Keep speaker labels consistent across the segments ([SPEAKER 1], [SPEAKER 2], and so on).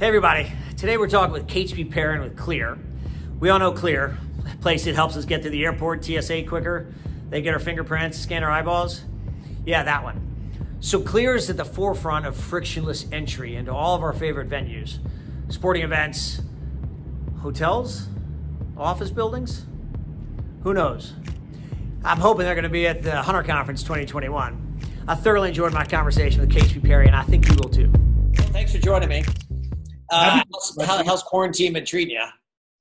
[SPEAKER 1] Hey everybody, today we're talking with KHP Perrin with Clear. We all know Clear, place that helps us get to the airport, TSA quicker. They get our fingerprints, scan our eyeballs. Yeah, that one. So Clear is at the forefront of frictionless entry into all of our favorite venues. Sporting events, hotels, office buildings, who knows? I'm hoping they're going to be at the Hunter Conference 2021. I thoroughly enjoyed my conversation with KHP Perrin, and I think you will too. Well, thanks for joining me. Uh, how's, how, how's quarantine been treating you?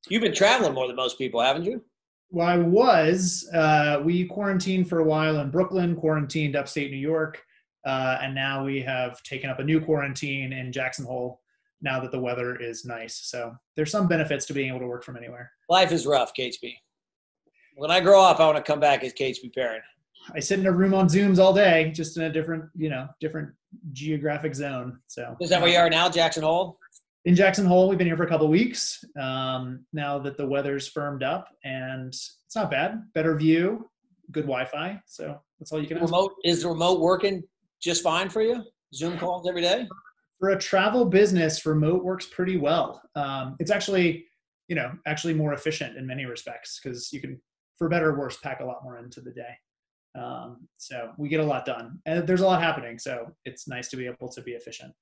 [SPEAKER 1] You've been traveling more than most people, haven't you?
[SPEAKER 2] Well, I was. Uh, we quarantined for a while in Brooklyn, quarantined upstate New York, uh, and now we have taken up a new quarantine in Jackson Hole now that the weather is nice. So there's some benefits to being able to work from anywhere.
[SPEAKER 1] Life is rough, KHP. When I grow up, I want to come back as KHP Perrin.
[SPEAKER 2] I sit in a room on Zooms all day, just in a different, you know, different geographic zone. So
[SPEAKER 1] is that where you are now, Jackson Hole?
[SPEAKER 2] In Jackson Hole. We've been here for a couple weeks um, now that the weather's firmed up, and it's not bad. Better view, good Wi-Fi. So that's all you can.
[SPEAKER 1] Remote is the remote working just fine for you? Zoom calls every day.
[SPEAKER 2] For a travel business, remote works pretty well. Um, it's actually, you know, actually more efficient in many respects because you can, for better or worse, pack a lot more into the day. Um, so we get a lot done, and there's a lot happening. So it's nice to be able to be efficient.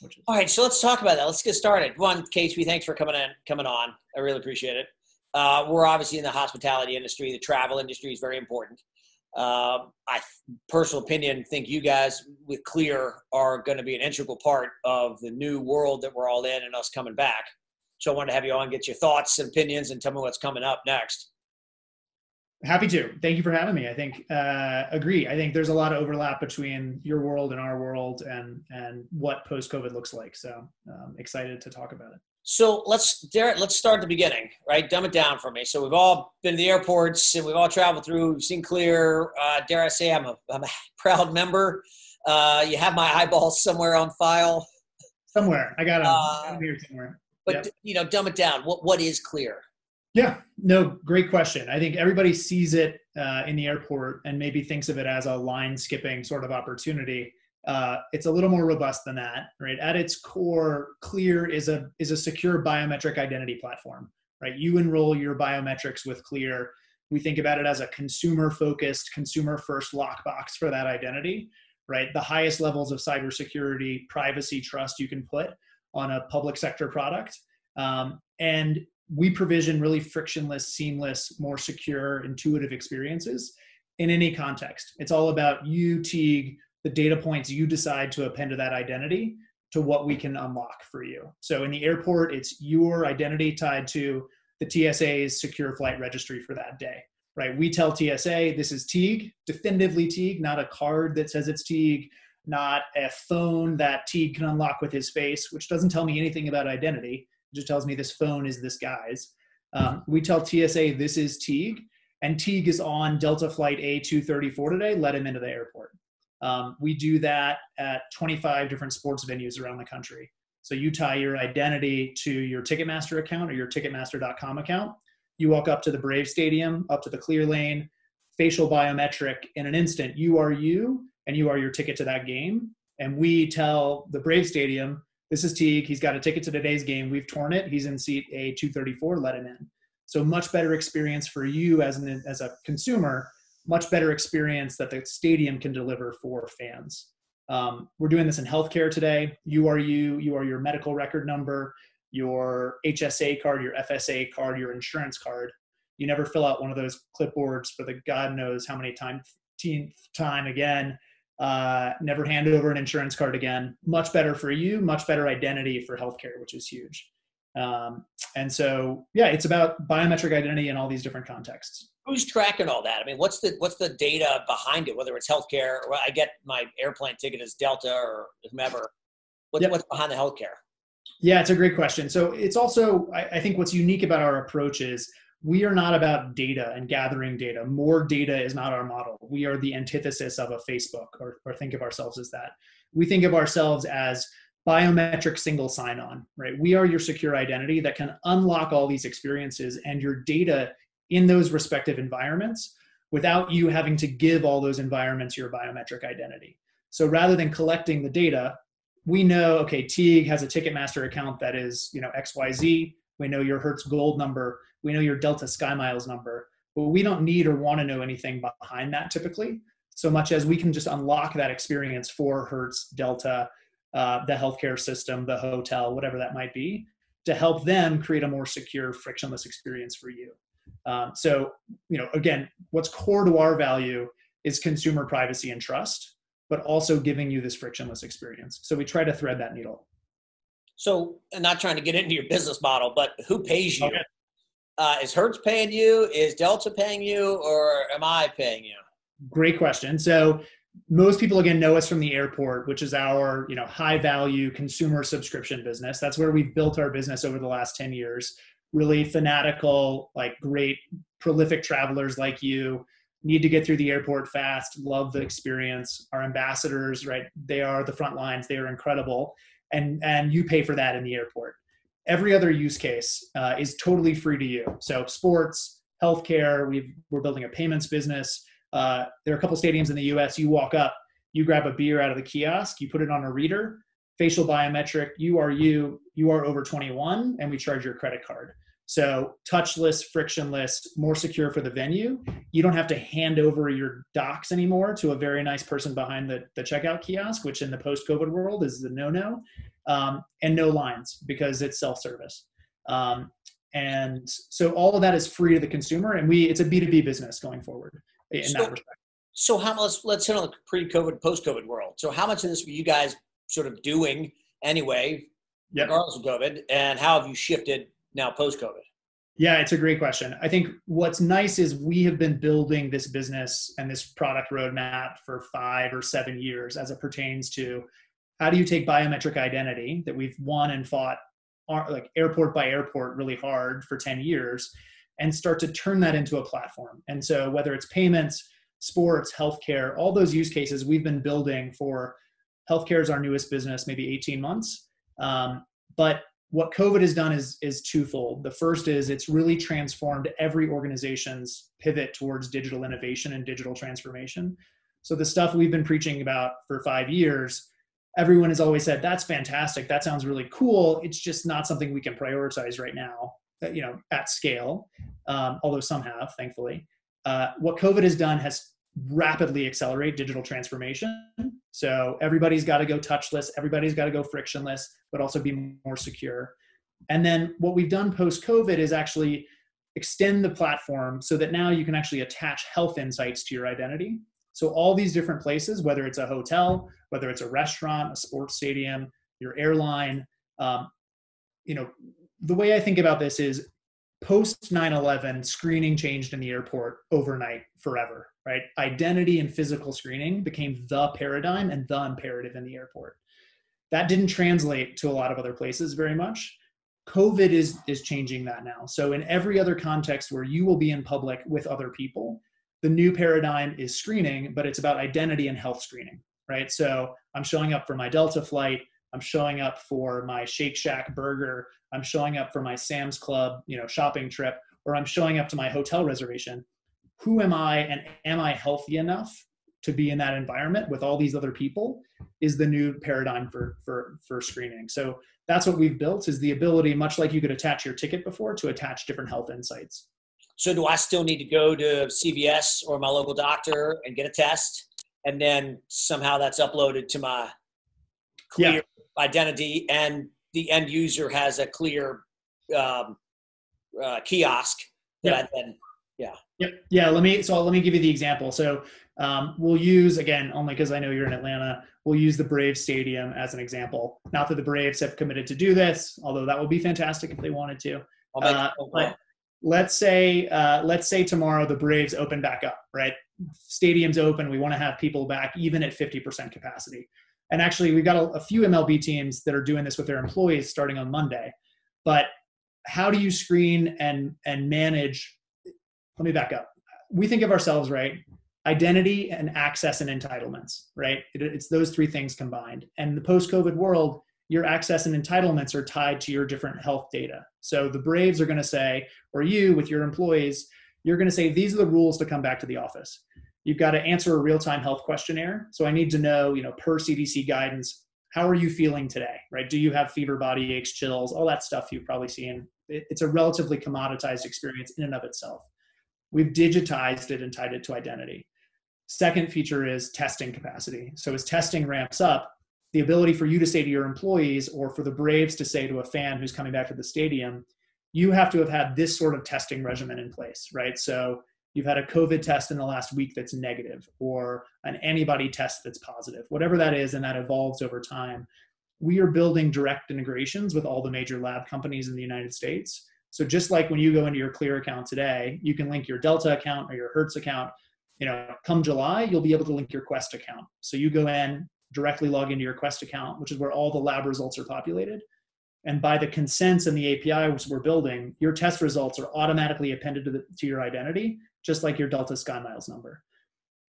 [SPEAKER 1] Which is- All right, so let's talk about that. Let's get started. One, KHP, thanks for coming in, coming on. I really appreciate it. Uh, we're obviously in the hospitality industry. The travel industry is very important. Uh, I, personal opinion, think you guys with Clear are going to be an integral part of the new world that we're all in and us coming back. So I wanted to have you on, get your thoughts and opinions, and tell me what's coming up next.
[SPEAKER 2] Happy to. Thank you for having me. I think uh, agree. I think there's a lot of overlap between your world and our world, and and what post COVID looks like. So um, excited to talk about it.
[SPEAKER 1] So let's Derek, let's start at the beginning, right? Dumb it down for me. So we've all been to the airports and we've all traveled through. We've seen clear. Uh, dare I say, I'm a I'm a proud member. Uh, you have my eyeballs somewhere on file.
[SPEAKER 2] Somewhere, I got them. Uh, here somewhere.
[SPEAKER 1] But yep. you know, dumb it down. What what is clear?
[SPEAKER 2] Yeah, no, great question. I think everybody sees it uh, in the airport and maybe thinks of it as a line skipping sort of opportunity. Uh, it's a little more robust than that, right? At its core, Clear is a is a secure biometric identity platform, right? You enroll your biometrics with Clear. We think about it as a consumer focused, consumer first lockbox for that identity, right? The highest levels of cybersecurity, privacy, trust you can put on a public sector product. Um, and we provision really frictionless, seamless, more secure, intuitive experiences in any context. It's all about you, Teague, the data points you decide to append to that identity to what we can unlock for you. So in the airport, it's your identity tied to the TSA's secure flight registry for that day, right? We tell TSA this is Teague, definitively Teague, not a card that says it's Teague, not a phone that Teague can unlock with his face, which doesn't tell me anything about identity just tells me this phone is this guy's. Um, we tell TSA this is Teague, and Teague is on Delta Flight A234 today. Let him into the airport. Um, we do that at 25 different sports venues around the country. So you tie your identity to your Ticketmaster account or your Ticketmaster.com account. You walk up to the Brave Stadium, up to the clear lane, facial biometric in an instant. You are you, and you are your ticket to that game. And we tell the Brave Stadium this is Teague. He's got a ticket to today's game. We've torn it. He's in seat A234. Let him in. So much better experience for you as an as a consumer. Much better experience that the stadium can deliver for fans. Um, we're doing this in healthcare today. You are you. You are your medical record number, your HSA card, your FSA card, your insurance card. You never fill out one of those clipboards for the God knows how many time time again uh, never hand over an insurance card again. Much better for you, much better identity for healthcare, which is huge. Um, and so, yeah, it's about biometric identity in all these different contexts.
[SPEAKER 1] Who's tracking all that? I mean, what's the what's the data behind it? Whether it's healthcare, or I get my airplane ticket as Delta or whomever. What's, yep. what's behind the healthcare?
[SPEAKER 2] Yeah, it's a great question. So it's also, I, I think, what's unique about our approach is we are not about data and gathering data. More data is not our model. We are the antithesis of a Facebook, or, or think of ourselves as that. We think of ourselves as biometric single sign on, right? We are your secure identity that can unlock all these experiences and your data in those respective environments without you having to give all those environments your biometric identity. So rather than collecting the data, we know, okay, Teague has a Ticketmaster account that is, you know, XYZ. We know your Hertz Gold number. We know your Delta Sky Miles number. But we don't need or want to know anything behind that typically, so much as we can just unlock that experience for Hertz, Delta, uh, the healthcare system, the hotel, whatever that might be, to help them create a more secure, frictionless experience for you. Um, so, you know, again, what's core to our value is consumer privacy and trust, but also giving you this frictionless experience. So we try to thread that needle.
[SPEAKER 1] So, and not trying to get into your business model, but who pays you? Okay. Uh, is Hertz paying you? Is Delta paying you? Or am I paying you?
[SPEAKER 2] Great question. So most people again know us from the airport, which is our you know high value consumer subscription business. That's where we've built our business over the last 10 years. Really fanatical, like great prolific travelers like you need to get through the airport fast, love the experience. Our ambassadors, right? They are the front lines. They are incredible. And and you pay for that in the airport. Every other use case uh, is totally free to you. So sports, healthcare, we've, we're building a payments business. Uh, there are a couple stadiums in the U.S. You walk up, you grab a beer out of the kiosk, you put it on a reader, facial biometric. You are you. You are over 21, and we charge your credit card. So touchless, frictionless, more secure for the venue. You don't have to hand over your docs anymore to a very nice person behind the, the checkout kiosk, which in the post-COVID world is the no-no, um, and no lines because it's self-service. Um, and so all of that is free to the consumer, and we it's a B2B business going forward in so, that respect.
[SPEAKER 1] So how much? Let's hit on the pre-COVID, post-COVID world. So how much of this were you guys sort of doing anyway, yep. regardless of COVID, and how have you shifted now post-COVID?
[SPEAKER 2] Yeah, it's a great question. I think what's nice is we have been building this business and this product roadmap for five or seven years as it pertains to how do you take biometric identity that we've won and fought like airport by airport really hard for 10 years and start to turn that into a platform. And so whether it's payments, sports, healthcare, all those use cases we've been building for healthcare is our newest business, maybe 18 months. Um, but what COVID has done is is twofold. The first is it's really transformed every organization's pivot towards digital innovation and digital transformation. So the stuff we've been preaching about for five years, everyone has always said that's fantastic. That sounds really cool. It's just not something we can prioritize right now. Uh, you know, at scale. Um, although some have, thankfully. Uh, what COVID has done has rapidly accelerate digital transformation. So everybody's got to go touchless, everybody's got to go frictionless, but also be more secure. And then what we've done post COVID is actually extend the platform so that now you can actually attach health insights to your identity. So all these different places, whether it's a hotel, whether it's a restaurant, a sports stadium, your airline, um, you know, the way I think about this is post 9-11 screening changed in the airport overnight forever right? Identity and physical screening became the paradigm and the imperative in the airport. That didn't translate to a lot of other places very much. Covid is is changing that now. So in every other context where you will be in public with other people the new paradigm is screening but it's about identity and health screening right so i'm showing up for my delta flight I'm showing up for my Shake Shack burger. I'm showing up for my Sam's Club, you know, shopping trip, or I'm showing up to my hotel reservation. Who am I and am I healthy enough to be in that environment with all these other people is the new paradigm for for for screening. So that's what we've built is the ability, much like you could attach your ticket before, to attach different health insights.
[SPEAKER 1] So do I still need to go to CVS or my local doctor and get a test? And then somehow that's uploaded to my clear yeah. identity and the end user has a clear um, uh, kiosk that yep. I then yeah.
[SPEAKER 2] Yep. Yeah let me so let me give you the example. So um, we'll use again only because i know you're in atlanta we'll use the braves stadium as an example. Not that the braves have committed to do this although that would be fantastic if they wanted to. Uh, but let's say uh, let's say tomorrow the braves open back up right stadiums open we want to have people back even at 50% capacity and actually, we've got a, a few MLB teams that are doing this with their employees starting on Monday. But how do you screen and and manage? Let me back up. We think of ourselves right identity and access and entitlements right it, it's those three things combined and the post-covid world your access and entitlements are tied to your different health data. So the braves are going to say or you with your employees you're going to say these are the rules to come back to the office. You've got to answer a real-time health questionnaire. So i need to know you know per cdc guidance how are you feeling today right? Do you have fever body aches chills all that stuff you've probably seen. It's a relatively commoditized experience in and of itself. We've digitized it and tied it to identity. Second feature is testing capacity. So as testing ramps up the ability for you to say to your employees or for the braves to say to a fan who's coming back to the stadium you have to have had this sort of testing regimen in place right so you've had a COVID test in the last week that's negative, or an antibody test that's positive, whatever that is, and that evolves over time. We are building direct integrations with all the major lab companies in the United States. So just like when you go into your Clear account today, you can link your Delta account or your Hertz account. You know, come July, you'll be able to link your Quest account. So you go in, directly log into your Quest account, which is where all the lab results are populated. And by the consents and the APIs we're building, your test results are automatically appended to, the, to your identity just like your Delta Sky Miles number.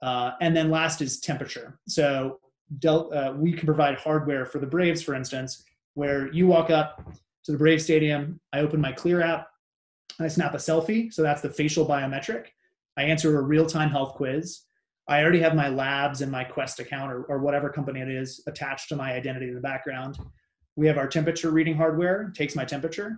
[SPEAKER 2] Uh, and then last is temperature. So Del- uh, we can provide hardware for the Braves, for instance, where you walk up to the Brave Stadium, I open my Clear app, and I snap a selfie. So that's the facial biometric. I answer a real time health quiz. I already have my labs and my Quest account or, or whatever company it is attached to my identity in the background. We have our temperature reading hardware, takes my temperature.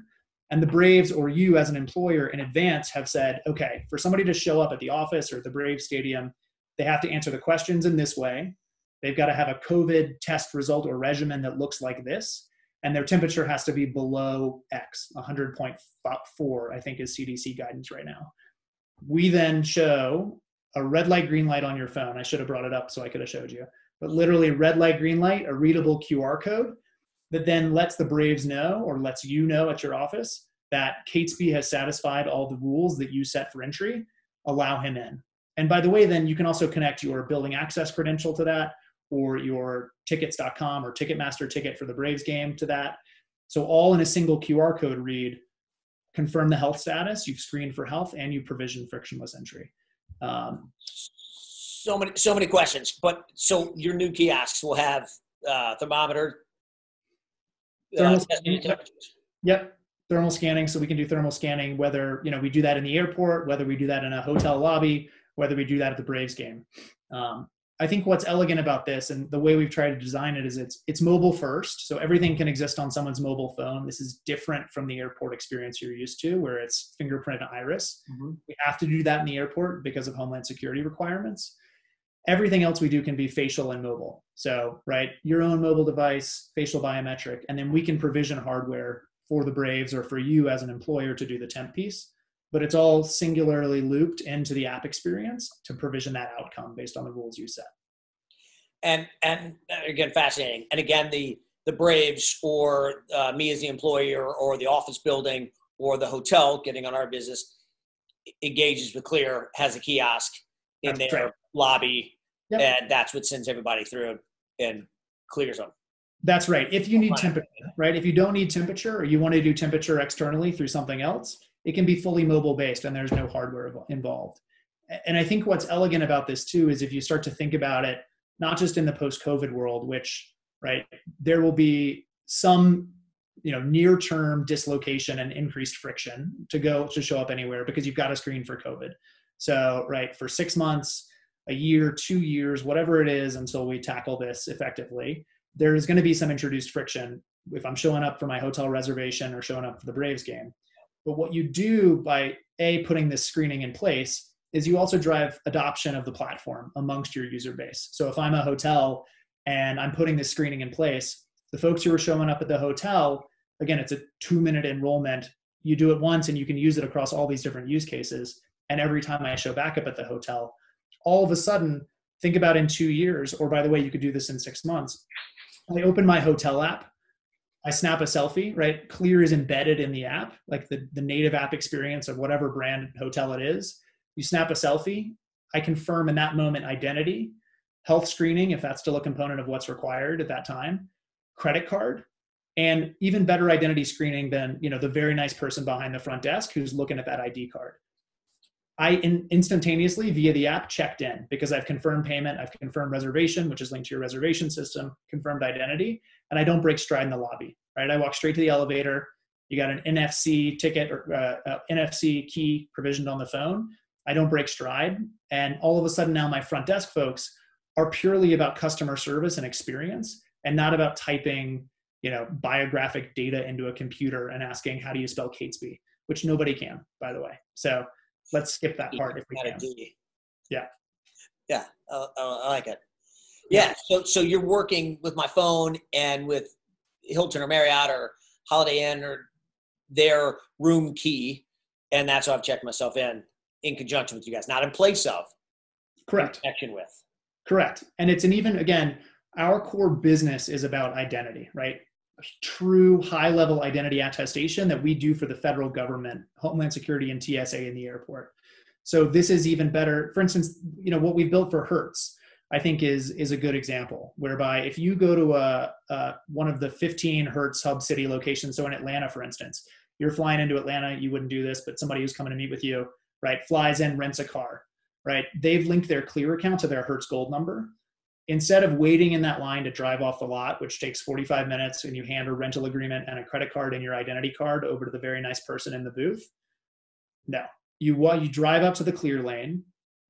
[SPEAKER 2] And the Braves or you as an employer in advance have said, okay, for somebody to show up at the office or at the Brave Stadium, they have to answer the questions in this way. They've got to have a COVID test result or regimen that looks like this. And their temperature has to be below X, 100.4, I think is CDC guidance right now. We then show a red light, green light on your phone. I should have brought it up so I could have showed you. But literally, red light, green light, a readable QR code that then lets the Braves know or lets you know at your office that Catesby has satisfied all the rules that you set for entry, allow him in. And by the way, then you can also connect your building access credential to that or your tickets.com or Ticketmaster ticket for the Braves game to that. So all in a single QR code read, confirm the health status, you've screened for health, and you provision frictionless entry. Um,
[SPEAKER 1] so many, so many questions. But so your new kiosks will have uh, thermometer,
[SPEAKER 2] thermal scanning. Yep, thermal scanning. So we can do thermal scanning whether you know we do that in the airport, whether we do that in a hotel lobby, whether we do that at the Braves game. Um, I think what's elegant about this and the way we've tried to design it is it's it's mobile first, so everything can exist on someone's mobile phone. This is different from the airport experience you're used to, where it's fingerprint and iris. Mm-hmm. We have to do that in the airport because of homeland security requirements everything else we do can be facial and mobile. So, right, your own mobile device, facial biometric, and then we can provision hardware for the Braves or for you as an employer to do the temp piece. But it's all singularly looped into the app experience to provision that outcome based on the rules you set.
[SPEAKER 1] And and again, fascinating. And again, the the Braves or uh, me as the employer or the office building or the hotel getting on our business engages with Clear has a kiosk in That's their right lobby, yep. and that's what sends everybody through and clears them.
[SPEAKER 2] That's right. If you need temperature, right? If you don't need temperature or you want to do temperature externally through something else, it can be fully mobile based and there's no hardware involved. And I think what's elegant about this too is if you start to think about it, not just in the post COVID world, which, right, there will be some you know near term dislocation and increased friction to go to show up anywhere because you've got a screen for covid so right for six months a year, two years, whatever it is until we tackle this effectively, there is going to be some introduced friction if I'm showing up for my hotel reservation or showing up for the Braves game. But what you do by A, putting this screening in place is you also drive adoption of the platform amongst your user base. So if I'm a hotel and I'm putting this screening in place, the folks who are showing up at the hotel, again, it's a two minute enrollment. You do it once and you can use it across all these different use cases. And every time I show back up at the hotel, all of a sudden, think about in two years, or by the way, you could do this in six months. I open my hotel app, I snap a selfie, right? Clear is embedded in the app, like the, the native app experience of whatever brand hotel it is. You snap a selfie, I confirm in that moment identity, health screening, if that's still a component of what's required at that time, credit card, and even better identity screening than you know the very nice person behind the front desk who's looking at that ID card. I in, instantaneously via the app checked in because I've confirmed payment, I've confirmed reservation, which is linked to your reservation system, confirmed identity, and I don't break stride in the lobby. Right, I walk straight to the elevator. You got an NFC ticket or uh, uh, NFC key provisioned on the phone. I don't break stride, and all of a sudden now my front desk folks are purely about customer service and experience. and not about typing you know biographic data into a computer and asking how do you spell catesby which nobody can by the way so let's skip that part if we can yeah
[SPEAKER 1] yeah uh, i like it yeah so so you're working with my phone and with hilton or marriott or holiday inn or their room key and that's how i've checked myself in in conjunction with you guys. Not in place of
[SPEAKER 2] correct.
[SPEAKER 1] connection with.
[SPEAKER 2] Correct. And it's an even again our core business is about identity right? True high level identity attestation that we do for the federal government, Homeland Security and TSA in the airport. So this is even better. For instance, you know what we built for Hertz, I think is is a good example. Whereby if you go to a, a one of the 15 Hertz hub city locations, so in Atlanta, for instance, you're flying into Atlanta, you wouldn't do this, but somebody who's coming to meet with you, right, flies in, rents a car, right? They've linked their Clear account to their Hertz Gold number instead of waiting in that line to drive off the lot, which takes 45 minutes, and you hand a rental agreement and a credit card and your identity card over to the very nice person in the booth. No, you you drive up to the clear lane,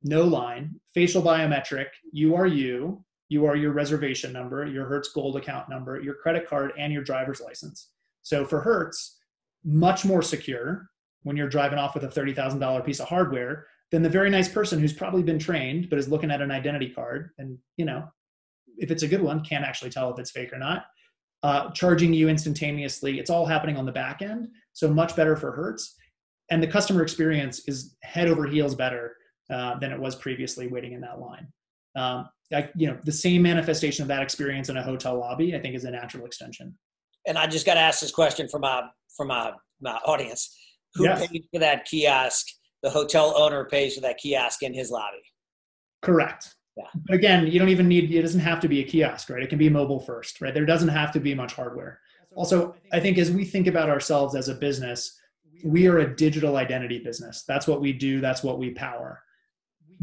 [SPEAKER 2] no line, facial biometric. You are you. You are your reservation number, your Hertz Gold account number, your credit card, and your driver's license. So for Hertz, much more secure when you're driving off with a $30,000 piece of hardware than the very nice person who's probably been trained but is looking at an identity card and you know if it's a good one can't actually tell if it's fake or not uh, charging you instantaneously it's all happening on the back end so much better for hertz and the customer experience is head over heels better uh, than it was previously waiting in that line um, I, you know the same manifestation of that experience in a hotel lobby i think is a natural extension
[SPEAKER 1] and i just got to ask this question for my for my, my audience who yes. paid for that kiosk the hotel owner pays for that kiosk in his lobby.
[SPEAKER 2] Correct. Yeah. But again, you don't even need, it doesn't have to be a kiosk, right? It can be mobile first, right? There doesn't have to be much hardware. Also, I think as we think about ourselves as a business, we are a digital identity business. That's what we do, that's what we power.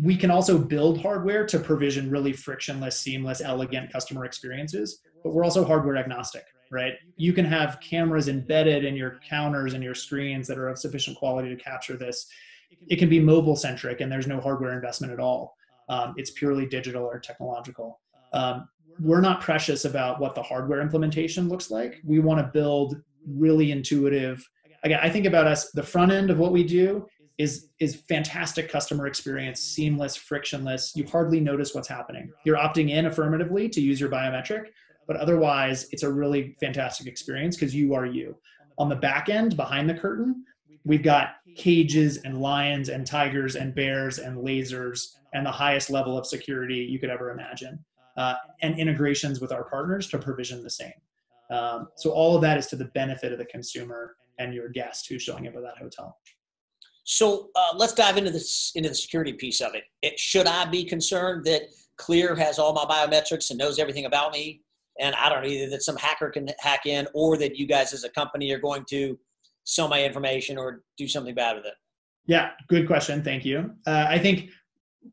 [SPEAKER 2] We can also build hardware to provision really frictionless, seamless, elegant customer experiences, but we're also hardware agnostic, right? You can have cameras embedded in your counters and your screens that are of sufficient quality to capture this it can be mobile centric and there's no hardware investment at all. Um, it's purely digital or technological. Um, we're not precious about what the hardware implementation looks like. We want to build really intuitive. Again, I think about us, the front end of what we do is is fantastic customer experience, seamless, frictionless. You hardly notice what's happening. You're opting in affirmatively to use your biometric, but otherwise it's a really fantastic experience because you are you. On the back end, behind the curtain, we've got cages and lions and tigers and bears and lasers and the highest level of security you could ever imagine uh, and integrations with our partners to provision the same um, so all of that is to the benefit of the consumer and your guest who's showing up at that hotel
[SPEAKER 1] so uh, let's dive into this into the security piece of it. it should i be concerned that clear has all my biometrics and knows everything about me and i don't know either that some hacker can hack in or that you guys as a company are going to sell my information or do something bad with it?
[SPEAKER 2] Yeah, good question. Thank you. Uh, I think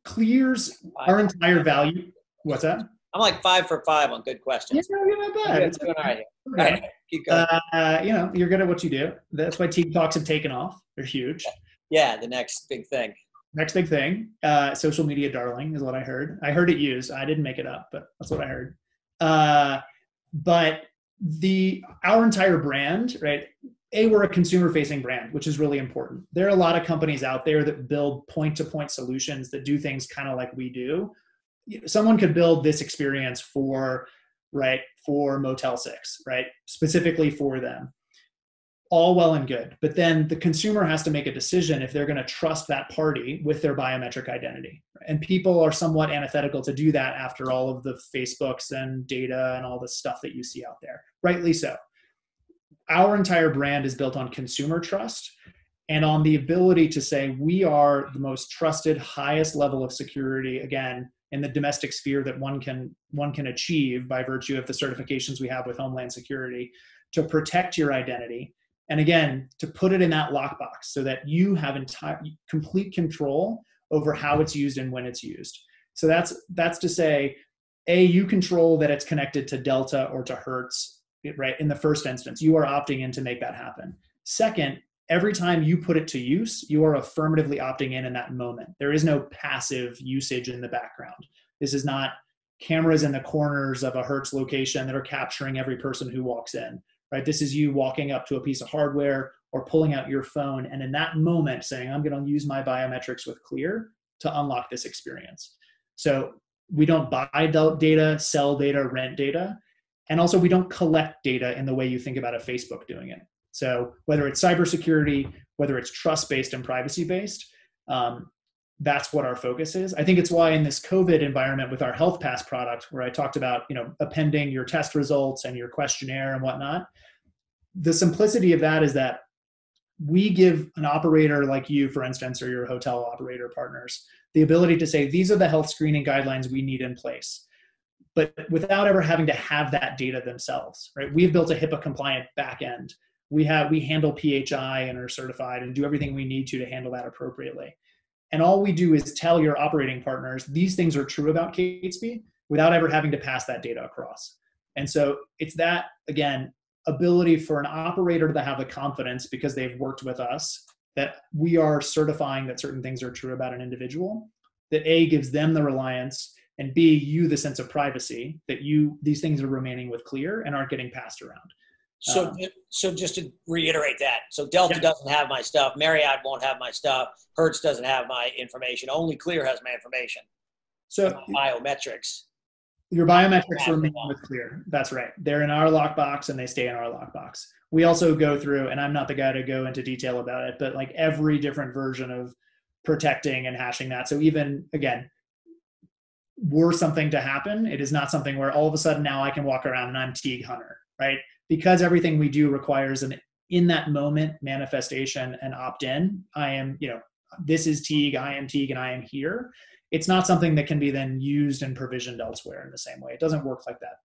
[SPEAKER 2] clears our entire value. What's that?
[SPEAKER 1] I'm like five for five on good questions.
[SPEAKER 2] Yeah, you're not bad. It's
[SPEAKER 1] going all right. All right.
[SPEAKER 2] Keep going. Uh, you know, you're good at what you do. That's why Talks have taken off. They're huge.
[SPEAKER 1] Yeah, the next big thing.
[SPEAKER 2] Next big thing. Uh, social media darling is what I heard. I heard it used. I didn't make it up, but that's what I heard. Uh, but the our entire brand, right? a we're a consumer facing brand which is really important there are a lot of companies out there that build point to point solutions that do things kind of like we do someone could build this experience for right for motel 6 right specifically for them all well and good. But then the consumer has to make a decision if they're going to trust that party with their biometric identity. And people are somewhat antithetical to do that after all of the facebooks and data and all the stuff that you see out there. Rightly so. Our entire brand is built on consumer trust and on the ability to say we are the most trusted highest level of security again in the domestic sphere that one can one can achieve by virtue of the certifications we have with homeland security to protect your identity and again to put it in that lockbox so that you have entire complete control over how it's used and when it's used so that's that's to say a you control that it's connected to delta or to hertz right? In the first instance, you are opting in to make that happen. Second, every time you put it to use, you are affirmatively opting in in that moment. There is no passive usage in the background. This is not cameras in the corners of a Hertz location that are capturing every person who walks in, right? This is you walking up to a piece of hardware or pulling out your phone and in that moment saying, I'm going to use my biometrics with Clear to unlock this experience. So we don't buy data, sell data, rent data. And also, we don't collect data in the way you think about a Facebook doing it. So, whether it's cybersecurity, whether it's trust based and privacy based, um, that's what our focus is. I think it's why in this COVID environment with our Health Pass product, where I talked about you know appending your test results and your questionnaire and whatnot, the simplicity of that is that we give an operator like you, for instance, or your hotel operator partners, the ability to say these are the health screening guidelines we need in place. But without ever having to have that data themselves right? We've built a hipaa compliant backend we have we handle phi and are certified and do everything we need to to handle that appropriately and all we do is tell your operating partners these things are true about catesby without ever having to pass that data across. And so it's that again ability for an operator to have the confidence because they've worked with us that we are certifying that certain things are true about an individual that a gives them the reliance and b you the sense of privacy that you these things are remaining with clear and aren't getting passed around
[SPEAKER 1] so um, so just to reiterate that so delta yeah. doesn't have my stuff marriott won't have my stuff hertz doesn't have my information only clear has my information.
[SPEAKER 2] So
[SPEAKER 1] my biometrics.
[SPEAKER 2] Your biometrics remain with clear. That's right. They're in our lockbox and they stay in our lockbox. We also go through and i'm not the guy to go into detail about it but like every different version of protecting and hashing that. So even again were something to happen it is not something where all of a sudden now i can walk around and i'm teague hunter right because everything we do requires an in that moment manifestation and opt in i am you know this is teague i am teague and i am here it's not something that can be then used and provisioned elsewhere in the same way it doesn't work like that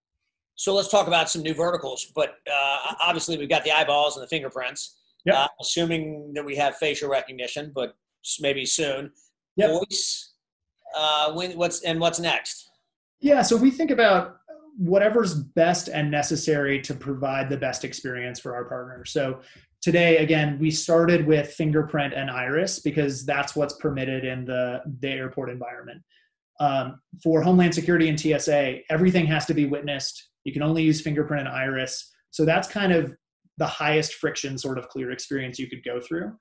[SPEAKER 1] so let's talk about some new verticals. But uh, obviously, we've got the eyeballs and the fingerprints.
[SPEAKER 2] Yep. Uh,
[SPEAKER 1] assuming that we have facial recognition, but maybe soon.
[SPEAKER 2] Yep.
[SPEAKER 1] Voice. Uh, when, what's and what's next?
[SPEAKER 2] Yeah. So we think about whatever's best and necessary to provide the best experience for our partners. So today, again, we started with fingerprint and iris because that's what's permitted in the the airport environment. Um, for Homeland Security and TSA, everything has to be witnessed you can only use fingerprint and iris. So that's kind of the highest friction sort of clear experience you could go through.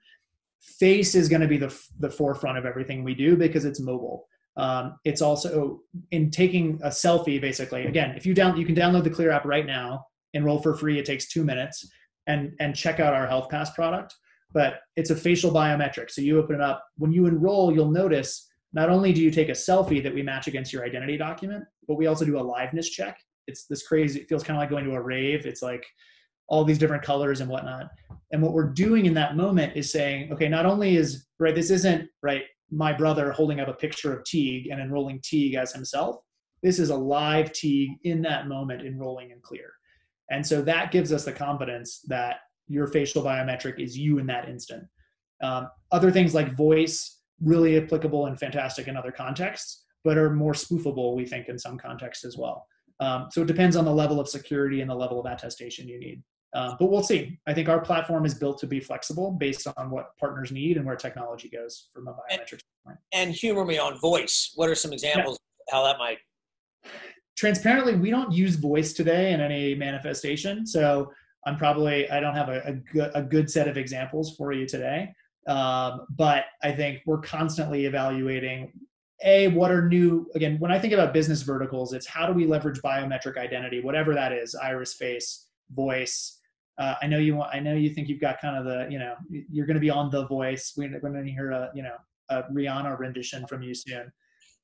[SPEAKER 2] Face is going to be the, the forefront of everything we do because it's mobile. Um, it's also in taking a selfie, basically. Again, if you down, you can download the Clear app right now, enroll for free. It takes two minutes, and and check out our Health Pass product. But it's a facial biometric, so you open it up. When you enroll, you'll notice not only do you take a selfie that we match against your identity document, but we also do a liveness check it's this crazy it feels kind of like going to a rave it's like all these different colors and whatnot and what we're doing in that moment is saying okay not only is right this isn't right my brother holding up a picture of teague and enrolling teague as himself this is a live teague in that moment enrolling in clear. And so that gives us the confidence that your facial biometric is you in that instant. Um, other things like voice really applicable and fantastic in other contexts but are more spoofable we think in some contexts as well. Um, so it depends on the level of security and the level of attestation you need. Uh, but we'll see. I think our platform is built to be flexible based on what partners need and where technology goes from a biometric
[SPEAKER 1] standpoint. And humor me on voice. What are some examples yeah. how that might?
[SPEAKER 2] Transparently, we don't use voice today in any manifestation. So I'm probably I don't have a, a, good, a good set of examples for you today. Um, but I think we're constantly evaluating a what are new again when i think about business verticals it's how do we leverage biometric identity whatever that is iris face voice uh, i know you want i know you think you've got kind of the you know you're going to be on the voice. We're going to hear a you know a rihanna rendition from you soon.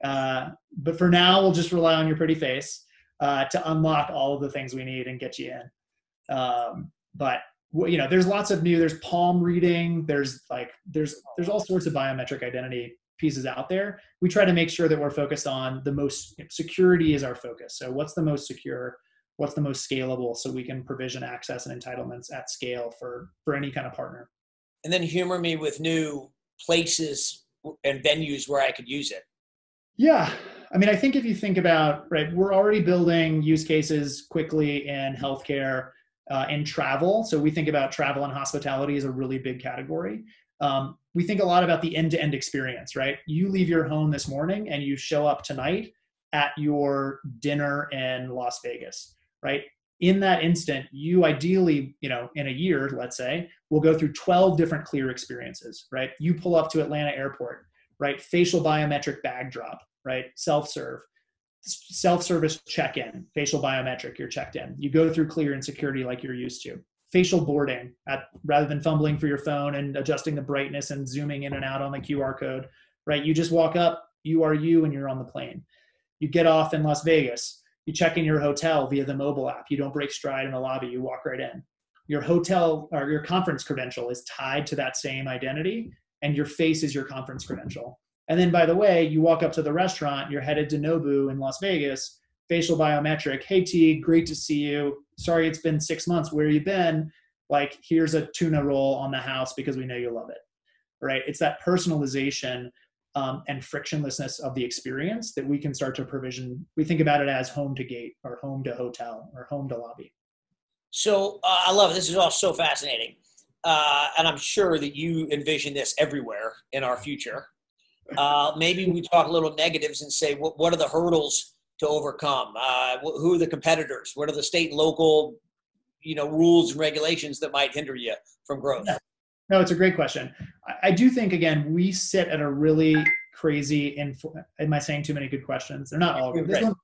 [SPEAKER 2] Uh, but for now we'll just rely on your pretty face uh, to unlock all of the things we need and get you in. Um, but you know there's lots of new there's palm reading there's like there's there's all sorts of biometric identity pieces out there. We try to make sure that we're focused on the most you know, security is our focus. So what's the most secure what's the most scalable so we can provision access and entitlements at scale for for any kind of partner.
[SPEAKER 1] And then humor me with new places and venues where i could use it.
[SPEAKER 2] Yeah. I mean i think if you think about right we're already building use cases quickly in healthcare uh, and travel. So we think about travel and hospitality as a really big category. Um, we think a lot about the end-to-end experience right? You leave your home this morning and you show up tonight at your dinner in Las Vegas, right? In that instant, you ideally, you know, in a year, let's say, will go through 12 different clear experiences, right? You pull up to Atlanta airport, right? Facial biometric bag drop, right? Self serve, self service check in, facial biometric, you're checked in. You go through clear and security like you're used to. Facial boarding, at, rather than fumbling for your phone and adjusting the brightness and zooming in and out on the QR code, right? You just walk up, you are you, and you're on the plane. You get off in Las Vegas. You check in your hotel via the mobile app. You don't break stride in the lobby. You walk right in. Your hotel or your conference credential is tied to that same identity, and your face is your conference credential. And then, by the way, you walk up to the restaurant. You're headed to Nobu in Las Vegas. Facial biometric. Hey T, great to see you. Sorry, it's been six months. Where you been? Like, here's a tuna roll on the house because we know you love it. Right? It's that personalization um, and frictionlessness of the experience that we can start to provision. We think about it as home to gate or home to hotel or home to lobby.
[SPEAKER 1] So uh, I love it. This is all so fascinating. Uh, and I'm sure that you envision this everywhere in our future. Uh, maybe we talk a little negatives and say, what, what are the hurdles to overcome? Uh, who are the competitors? What are the state and local, you know, rules and regulations that might hinder you from growth? Yeah.
[SPEAKER 2] No, it's a great question. I, I do think again we sit at a really crazy. Inf- am I saying too many good questions? They're not all good. This, one,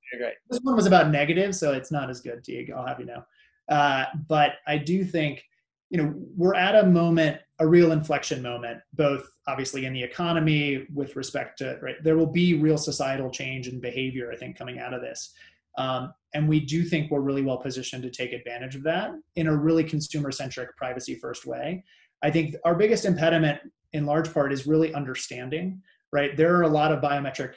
[SPEAKER 2] this one was about negative, so it's not as good. Teague, I'll have you know. Uh, but I do think you know we're at a moment, a real inflection moment, both obviously in the economy with respect to right. There will be real societal change and behavior. I think coming out of this. Um, and we do think we're really well positioned to take advantage of that in a really consumer centric, privacy first way. I think our biggest impediment in large part is really understanding, right? There are a lot of biometric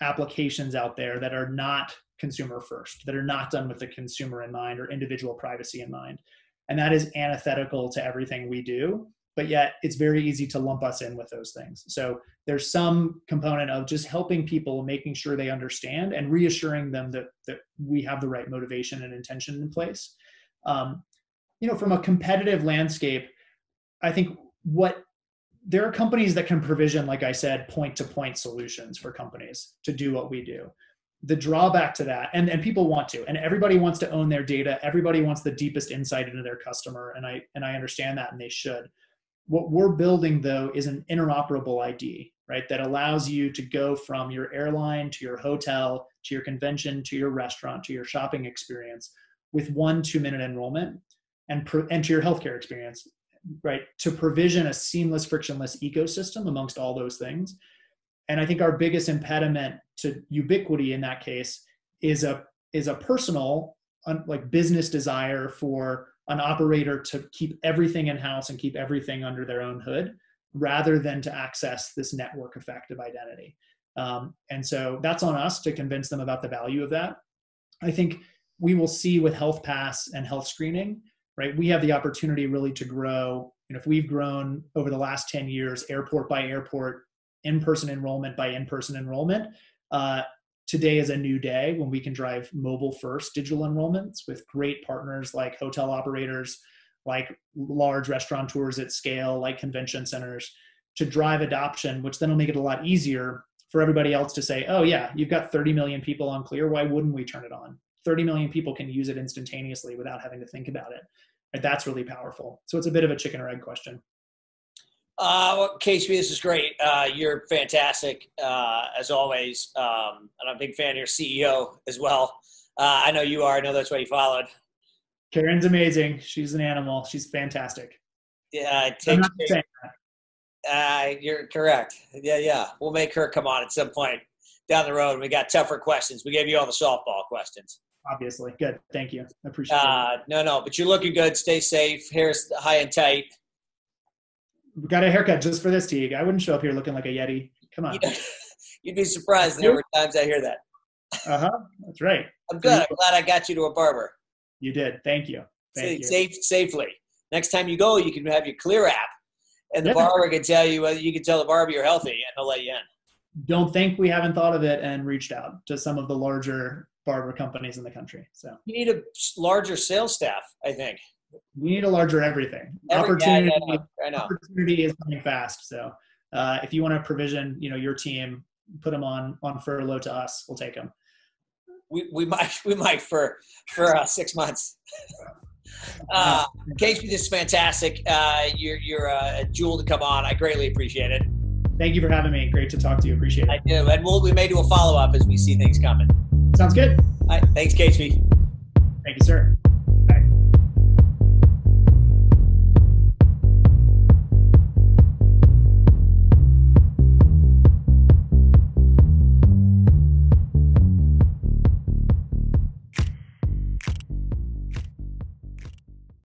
[SPEAKER 2] applications out there that are not consumer first, that are not done with the consumer in mind or individual privacy in mind. And that is antithetical to everything we do. But yet it's very easy to lump us in with those things. So there's some component of just helping people, making sure they understand and reassuring them that, that we have the right motivation and intention in place. Um, you know, from a competitive landscape, I think what there are companies that can provision, like I said, point to point solutions for companies to do what we do. The drawback to that, and, and people want to, and everybody wants to own their data. Everybody wants the deepest insight into their customer, and I and I understand that, and they should. What we're building though is an interoperable ID, right? That allows you to go from your airline to your hotel to your convention to your restaurant to your shopping experience with one two minute enrollment and, pro- and to your healthcare experience right to provision a seamless frictionless ecosystem amongst all those things. And i think our biggest impediment to ubiquity in that case is a is a personal like business desire for an operator to keep everything in house and keep everything under their own hood rather than to access this network effect of identity. Um, and so that's on us to convince them about the value of that. I think we will see with health pass and health screening right? We have the opportunity really to grow. And if we've grown over the last 10 years, airport by airport, in person enrollment by in person enrollment, uh, today is a new day when we can drive mobile first digital enrollments with great partners like hotel operators, like large restaurateurs at scale, like convention centers to drive adoption, which then will make it a lot easier for everybody else to say, oh, yeah, you've got 30 million people on Clear. Why wouldn't we turn it on? 30 million people can use it instantaneously without having to think about it. And that's really powerful. So it's a bit of a chicken or egg question.
[SPEAKER 1] Uh, well, KHB, this is great. Uh, you're fantastic uh, as always, um, and I'm a big fan of your CEO as well. Uh, I know you are. I know that's why you followed.
[SPEAKER 2] Caryn's amazing. She's an animal. She's fantastic.
[SPEAKER 1] Yeah, take, take uh, you're correct. Yeah, yeah. We'll make her come on at some point down the road. We got tougher questions. We gave you all the softball questions.
[SPEAKER 2] Obviously, good. Thank you. I appreciate
[SPEAKER 1] uh, it. No, no, but you're looking good. Stay safe. Hair's high and tight.
[SPEAKER 2] We got a haircut just for this, Teague. I wouldn't show up here looking like a Yeti. Come on.
[SPEAKER 1] You'd be surprised the number of times I hear that.
[SPEAKER 2] Uh huh. That's right.
[SPEAKER 1] I'm good. I'm glad I got you to a barber.
[SPEAKER 2] You did. Thank you. Thank
[SPEAKER 1] you. Safe, safely. Next time you go, you can have your Clear app, and the yeah. barber can tell you whether you can tell the barber you're healthy, and he'll let you in
[SPEAKER 2] don't think we haven't thought of it and reached out to some of the larger barber companies in the country. So
[SPEAKER 1] you need a larger sales staff, I think.
[SPEAKER 2] We need a larger everything. Every, opportunity, yeah, I know. opportunity is coming fast. So uh, if you want to provision, you know, your team, put them on on furlough to us, we'll take them.
[SPEAKER 1] we, we might we might for for uh, six months. Uh, KHP, this is fantastic. Uh, you're you're a jewel to come on. I greatly appreciate it.
[SPEAKER 2] Thank you for having me. Great to talk to you. Appreciate it. I
[SPEAKER 1] do, and we'll we may do a follow up as we see things coming.
[SPEAKER 2] Sounds good.
[SPEAKER 1] All right, thanks, KHP.
[SPEAKER 2] Thank you, sir.